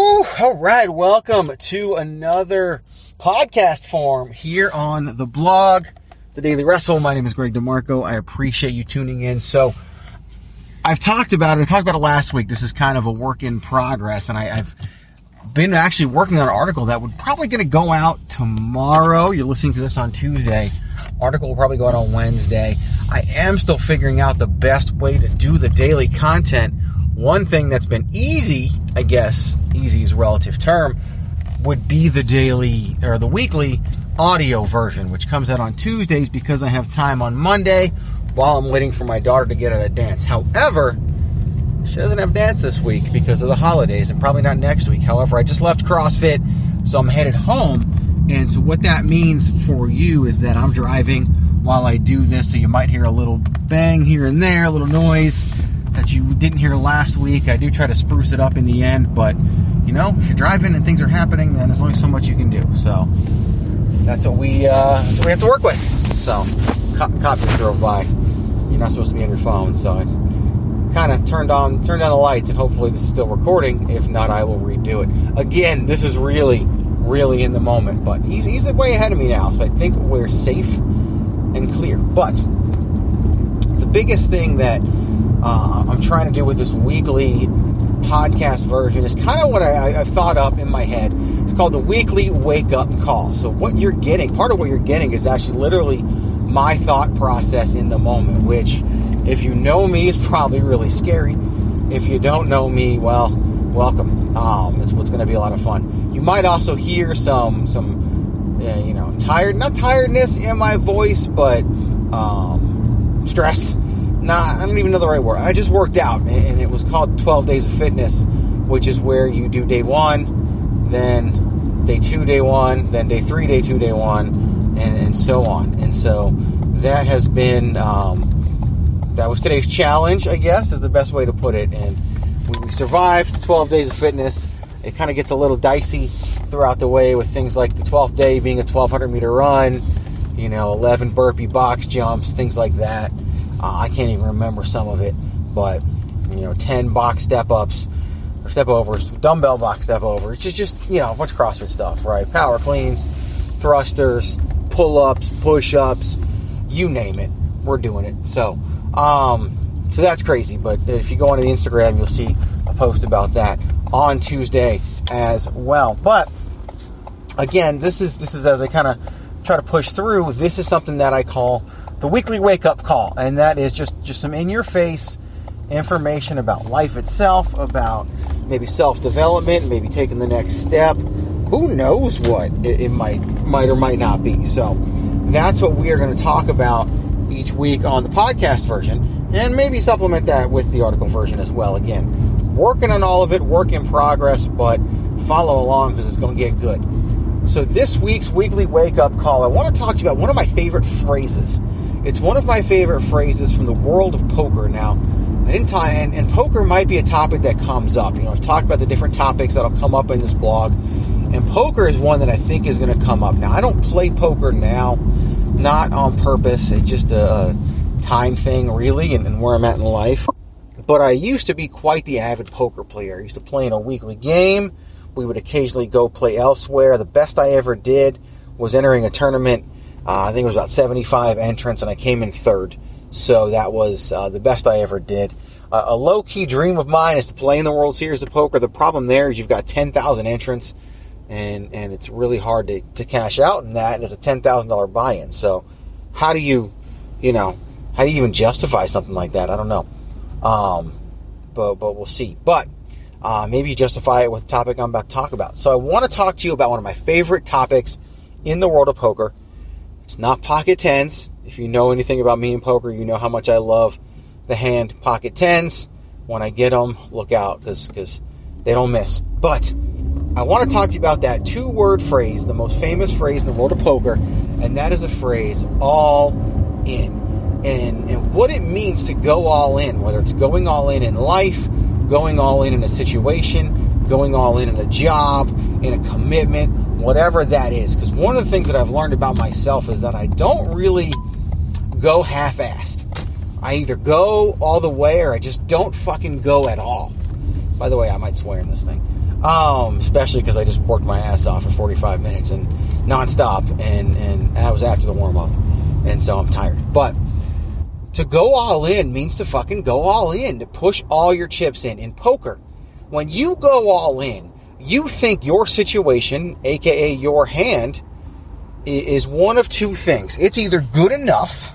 All right, welcome to another podcast form here on the blog, The Daily Wrestle. My name is Greg DeMarco. I appreciate you tuning in. So, I've talked about it. I talked about it last week. This is kind of a work in progress, and I, I've been actually working on an article that would probably going to go out tomorrow. You're listening to this on Tuesday. Article will probably go out on Wednesday. I am still figuring out the best way to do the daily content. One thing that's been easy, I guess, easy is relative term, would be the daily or the weekly audio version, which comes out on Tuesdays because I have time on Monday while I'm waiting for my daughter to get out of dance. However, she doesn't have dance this week because of the holidays and probably not next week. However, I just left CrossFit, so I'm headed home. And so what that means for you is that I'm driving while I do this, so you might hear a little bang here and there, a little noise that you didn't hear last week. I do try to spruce it up in the end, but you know, if you're driving and things are happening, then there's only so much you can do. So that's what we uh, that's what we have to work with. So cop, cop just drove by. You're not supposed to be on your phone, so I kind of turned on turned on the lights, and hopefully this is still recording. If not, I will redo it. Again, this is really really in the moment, but he's he's way ahead of me now, so I think we're safe and clear. But the biggest thing that uh, I'm trying to do with this weekly podcast version is kind of what I, I've thought up in my head. It's called the weekly wake up call. So, what you're getting, part of what you're getting is actually literally my thought process in the moment, which, if you know me, is probably really scary. If you don't know me, well, welcome. Um, it's what's going to be a lot of fun. You might also hear some, some, uh, you know, tired, not tiredness in my voice, but um, stress nah, I don't even know the right word. I just worked out, and it was called 12 Days of Fitness, which is where you do day one, then day two, day one, then day three, day two, day one, and, and so on. And so that has been, um, that was today's challenge, I guess, is the best way to put it. And we, we survived 12 Days of Fitness. It kind of gets a little dicey throughout the way with things like the 12th day being a 1200 meter run, you know, 11 burpee box jumps, things like that. Uh, I can't even remember some of it, but you know, 10 box step ups or step overs, dumbbell box step overs, just just you know, a bunch of CrossFit stuff, right? Power cleans, thrusters, pull ups, push ups, you name it, we're doing it. So, um, so that's crazy. But if you go onto the Instagram, you'll see a post about that on Tuesday as well. But again, this is this is as I kind of try to push through. This is something that I call the weekly wake up call, and that is just just some in your face information about life itself, about maybe self development, maybe taking the next step. Who knows what it, it might might or might not be. So that's what we are going to talk about each week on the podcast version, and maybe supplement that with the article version as well. Again, working on all of it, work in progress, but follow along because it's going to get good. So this week's weekly wake up call, I want to talk to you about one of my favorite phrases. It's one of my favorite phrases from the world of poker. Now, I didn't talk, and, and poker might be a topic that comes up. You know, I've talked about the different topics that'll come up in this blog, and poker is one that I think is going to come up. Now, I don't play poker now, not on purpose. It's just a, a time thing, really, and, and where I'm at in life. But I used to be quite the avid poker player. I used to play in a weekly game. We would occasionally go play elsewhere. The best I ever did was entering a tournament uh, I think it was about 75 entrants, and I came in third. So that was uh, the best I ever did. Uh, a low key dream of mine is to play in the World Series of Poker. The problem there is you've got 10,000 entrants, and and it's really hard to, to cash out in that, and it's a $10,000 buy in. So how do you, you know, how do you even justify something like that? I don't know. Um, but but we'll see. But uh, maybe justify it with the topic I'm about to talk about. So I want to talk to you about one of my favorite topics in the world of poker. It's not pocket tens. If you know anything about me and poker, you know how much I love the hand pocket tens. when I get them, look out because they don't miss. But I want to talk to you about that two word phrase, the most famous phrase in the world of poker, and that is the phrase all in. And, and what it means to go all in, whether it's going all in in life, going all in in a situation, going all in in a job, in a commitment, whatever that is. Because one of the things that I've learned about myself is that I don't really go half assed. I either go all the way or I just don't fucking go at all. By the way, I might swear in this thing. Um, especially because I just worked my ass off for 45 minutes and nonstop, and, and that was after the warm up. And so I'm tired. But to go all in means to fucking go all in, to push all your chips in. In poker, when you go all in, you think your situation, aka your hand, is one of two things. It's either good enough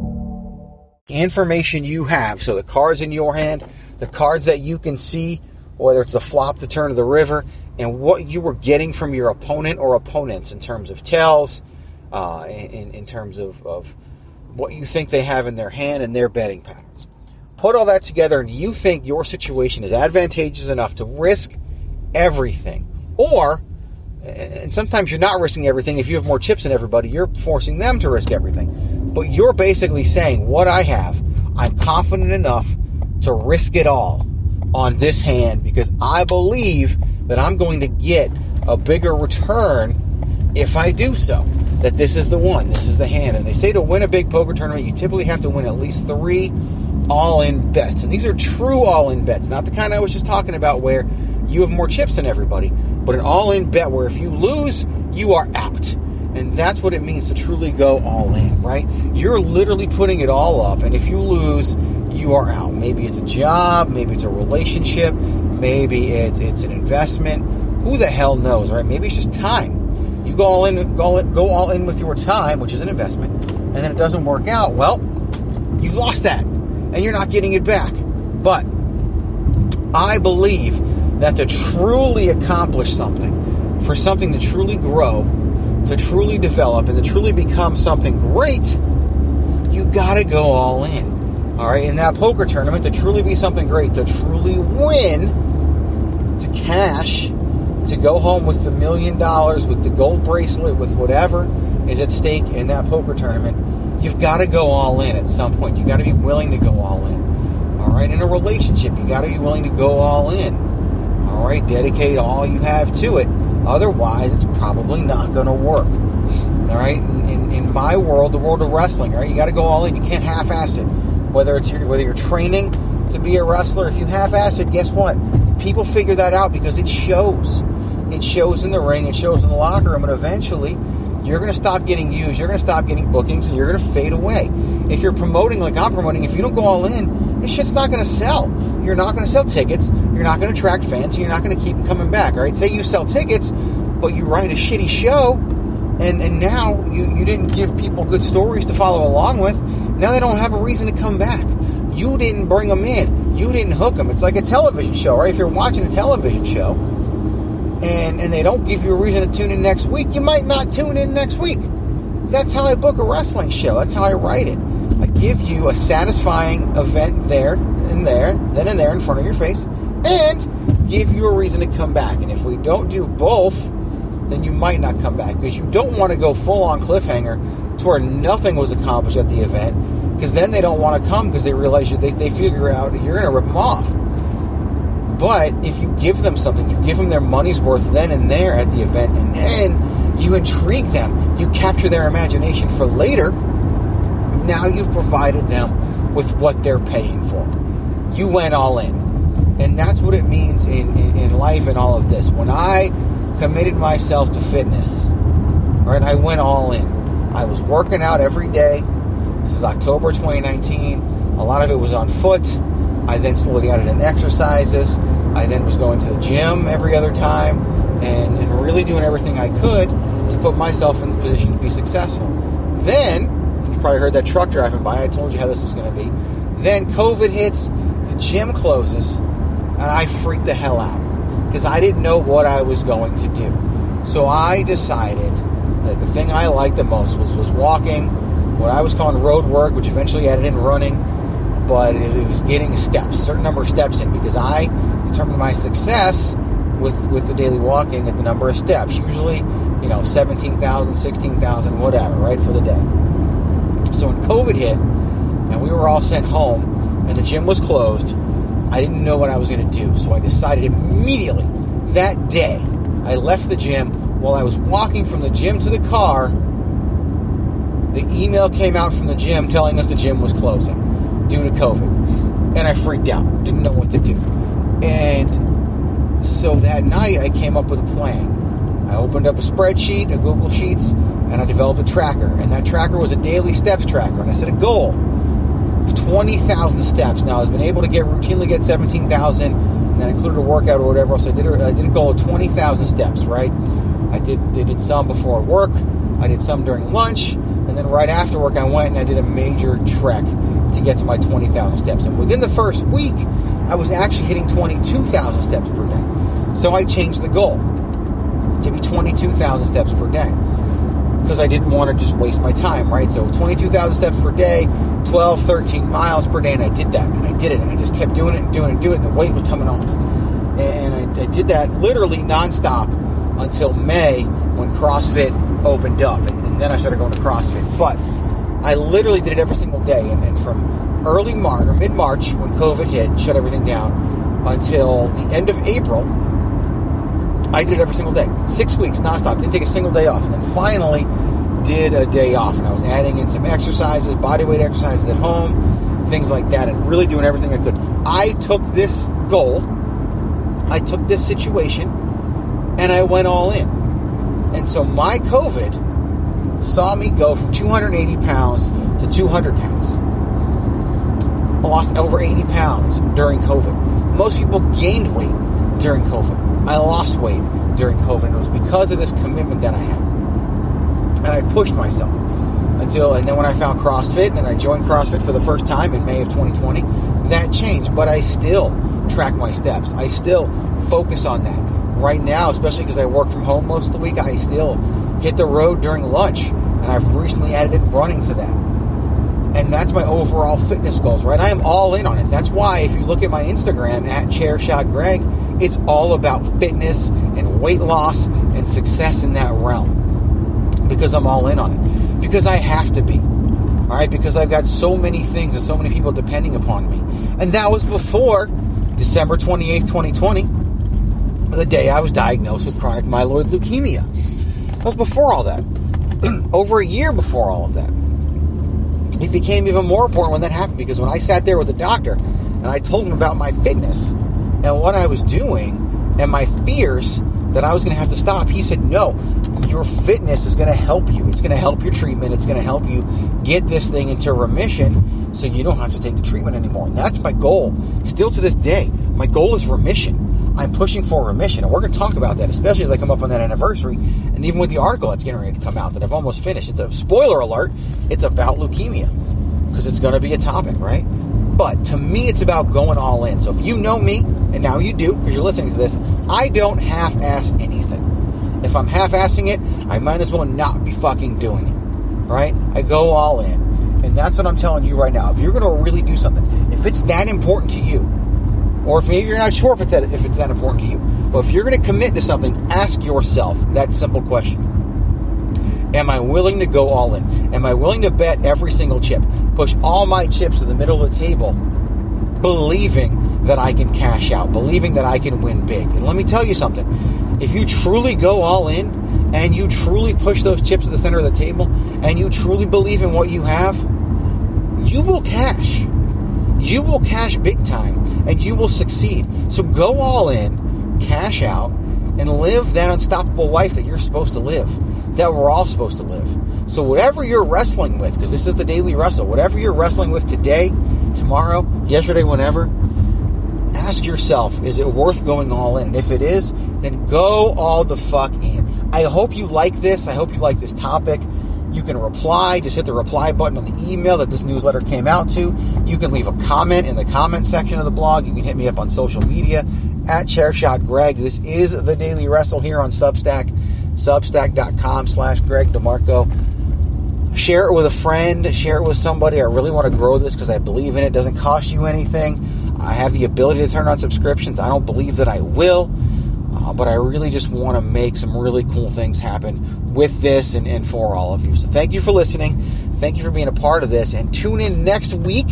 Information you have. So the cards in your hand, the cards that you can see, whether it's the flop, the turn of the river, and what you were getting from your opponent or opponents in terms of tells, uh, in, in terms of, of what you think they have in their hand and their betting patterns. Put all that together, and you think your situation is advantageous enough to risk everything. Or, and sometimes you're not risking everything. If you have more chips than everybody, you're forcing them to risk everything. But you're basically saying, what I have, I'm confident enough to risk it all on this hand because I believe that I'm going to get a bigger return if I do so. That this is the one, this is the hand. And they say to win a big poker tournament, you typically have to win at least three all in bets. And these are true all in bets, not the kind I was just talking about where you have more chips than everybody, but an all in bet where if you lose, you are out. And that's what it means to truly go all in, right? You're literally putting it all up, and if you lose, you are out. Maybe it's a job, maybe it's a relationship, maybe it's, it's an investment. Who the hell knows, right? Maybe it's just time. You go all in, go all in, go all in with your time, which is an investment, and then it doesn't work out. Well, you've lost that, and you're not getting it back. But I believe that to truly accomplish something, for something to truly grow, to truly develop, and to truly become something great, you got to go all in. All right, in that poker tournament, to truly be something great, to truly win, to cash, to go home with the million dollars, with the gold bracelet, with whatever is at stake in that poker tournament, you've got to go all in at some point. You got to be willing to go all in. All right, in a relationship, you got to be willing to go all in. All right, dedicate all you have to it. Otherwise, it's probably not going to work. All right, in, in, in, my world, the world of wrestling, right, you got to go all in. You can't half-ass it. Whether it's your, whether you're training to be a wrestler, if you half-ass it, guess what? People figure that out because it shows. It shows in the ring. It shows in the locker room, and eventually, you're going to stop getting used. You're going to stop getting bookings, and you're going to fade away. If you're promoting like I'm promoting, if you don't go all in, this shit's not going to sell. You're not going to sell tickets. You're not going to attract fans, you're not going to keep them coming back. All right, say you sell tickets, but you write a shitty show, and and now you you didn't give people good stories to follow along with. Now they don't have a reason to come back. You didn't bring them in. You didn't hook them. It's like a television show, right? If you're watching a television show and and they don't give you a reason to tune in next week, you might not tune in next week. That's how I book a wrestling show. That's how I write it. Give you a satisfying event there and there, then and there in front of your face, and give you a reason to come back. And if we don't do both, then you might not come back because you don't want to go full on cliffhanger to where nothing was accomplished at the event because then they don't want to come because they realize you, they, they figure out you're going to rip them off. But if you give them something, you give them their money's worth then and there at the event, and then you intrigue them, you capture their imagination for later. Now you've provided them with what they're paying for. You went all in. And that's what it means in, in, in life and all of this. When I committed myself to fitness, right, I went all in. I was working out every day. This is October 2019. A lot of it was on foot. I then slowly added in exercises. I then was going to the gym every other time and, and really doing everything I could to put myself in the position to be successful. Then, probably heard that truck driving by. I told you how this was going to be. Then COVID hits, the gym closes, and I freaked the hell out because I didn't know what I was going to do. So I decided that the thing I liked the most was, was walking, what I was calling road work, which eventually added in running, but it was getting steps, certain number of steps in, because I determined my success with, with the daily walking at the number of steps. Usually, you know, 17,000, 16,000, whatever, right, for the day. So when COVID hit, and we were all sent home, and the gym was closed, I didn't know what I was going to do. So I decided immediately that day, I left the gym. While I was walking from the gym to the car, the email came out from the gym telling us the gym was closing due to COVID. And I freaked out, didn't know what to do. And so that night, I came up with a plan. I opened up a spreadsheet, a Google Sheets, and I developed a tracker. And that tracker was a daily steps tracker. And I set a goal of 20,000 steps. Now, I've been able to get routinely get 17,000, and that included a workout or whatever. So I did a, I did a goal of 20,000 steps, right? I did, I did some before work, I did some during lunch, and then right after work, I went and I did a major trek to get to my 20,000 steps. And within the first week, I was actually hitting 22,000 steps per day. So I changed the goal to be 22,000 steps per day because I didn't want to just waste my time, right? So 22,000 steps per day, 12, 13 miles per day, and I did that, and I did it, and I just kept doing it and doing it and doing it, and the weight was coming off. And I, I did that literally nonstop until May when CrossFit opened up, and, and then I started going to CrossFit. But I literally did it every single day, and, and from early March or mid March when COVID hit, shut everything down, until the end of April, I did it every single day. Six weeks nonstop. Didn't take a single day off. And then finally did a day off. And I was adding in some exercises, body weight exercises at home, things like that, and really doing everything I could. I took this goal, I took this situation, and I went all in. And so my COVID saw me go from 280 pounds to 200 pounds. I lost over 80 pounds during COVID. Most people gained weight during COVID. I lost weight during COVID, and it was because of this commitment that I had. And I pushed myself until, and then when I found CrossFit and I joined CrossFit for the first time in May of 2020, that changed. But I still track my steps. I still focus on that. Right now, especially because I work from home most of the week, I still hit the road during lunch, and I've recently added in running to that and that's my overall fitness goals, right? I am all in on it. That's why if you look at my Instagram at ChairShotGreg, it's all about fitness and weight loss and success in that realm because I'm all in on it. Because I have to be. All right, because I've got so many things and so many people depending upon me. And that was before December 28th, 2020, the day I was diagnosed with chronic myeloid leukemia. That was before all that. Over a year before all of that it became even more important when that happened because when I sat there with the doctor and I told him about my fitness and what I was doing and my fears that I was going to have to stop, he said, No, your fitness is going to help you. It's going to help your treatment. It's going to help you get this thing into remission so you don't have to take the treatment anymore. And that's my goal. Still to this day, my goal is remission. I'm pushing for remission. And we're going to talk about that, especially as I come up on that anniversary. And even with the article that's getting ready to come out that I've almost finished. It's a spoiler alert. It's about leukemia because it's going to be a topic, right? But to me, it's about going all in. So if you know me, and now you do because you're listening to this, I don't half ass anything. If I'm half assing it, I might as well not be fucking doing it, right? I go all in. And that's what I'm telling you right now. If you're going to really do something, if it's that important to you, or if maybe you're not sure if it's that, if it's that important to you, but if you're going to commit to something, ask yourself that simple question. Am I willing to go all in? Am I willing to bet every single chip? Push all my chips to the middle of the table, believing that I can cash out, believing that I can win big. And let me tell you something. If you truly go all in and you truly push those chips to the center of the table and you truly believe in what you have, you will cash. You will cash big time and you will succeed. So go all in, cash out, and live that unstoppable life that you're supposed to live, that we're all supposed to live. So whatever you're wrestling with, because this is the daily wrestle, whatever you're wrestling with today, tomorrow, yesterday, whenever, ask yourself, is it worth going all in? And if it is, then go all the fuck in. I hope you like this. I hope you like this topic. You can reply. Just hit the reply button on the email that this newsletter came out to. You can leave a comment in the comment section of the blog. You can hit me up on social media at Chairshot Greg. This is the Daily Wrestle here on Substack, substack.com slash Greg DeMarco. Share it with a friend. Share it with somebody. I really want to grow this because I believe in it. It doesn't cost you anything. I have the ability to turn on subscriptions. I don't believe that I will. Uh, but I really just want to make some really cool things happen with this and, and for all of you. So thank you for listening. Thank you for being a part of this. And tune in next week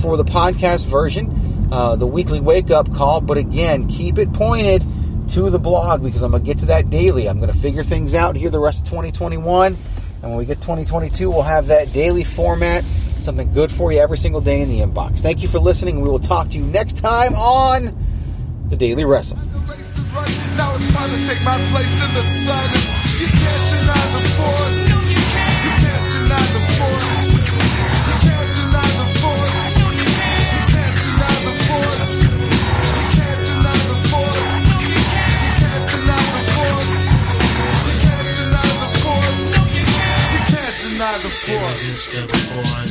for the podcast version, uh, the weekly wake up call. But again, keep it pointed to the blog because I'm going to get to that daily. I'm going to figure things out here the rest of 2021. And when we get 2022, we'll have that daily format, something good for you every single day in the inbox. Thank you for listening. We will talk to you next time on The Daily Wrestle. race deny the force.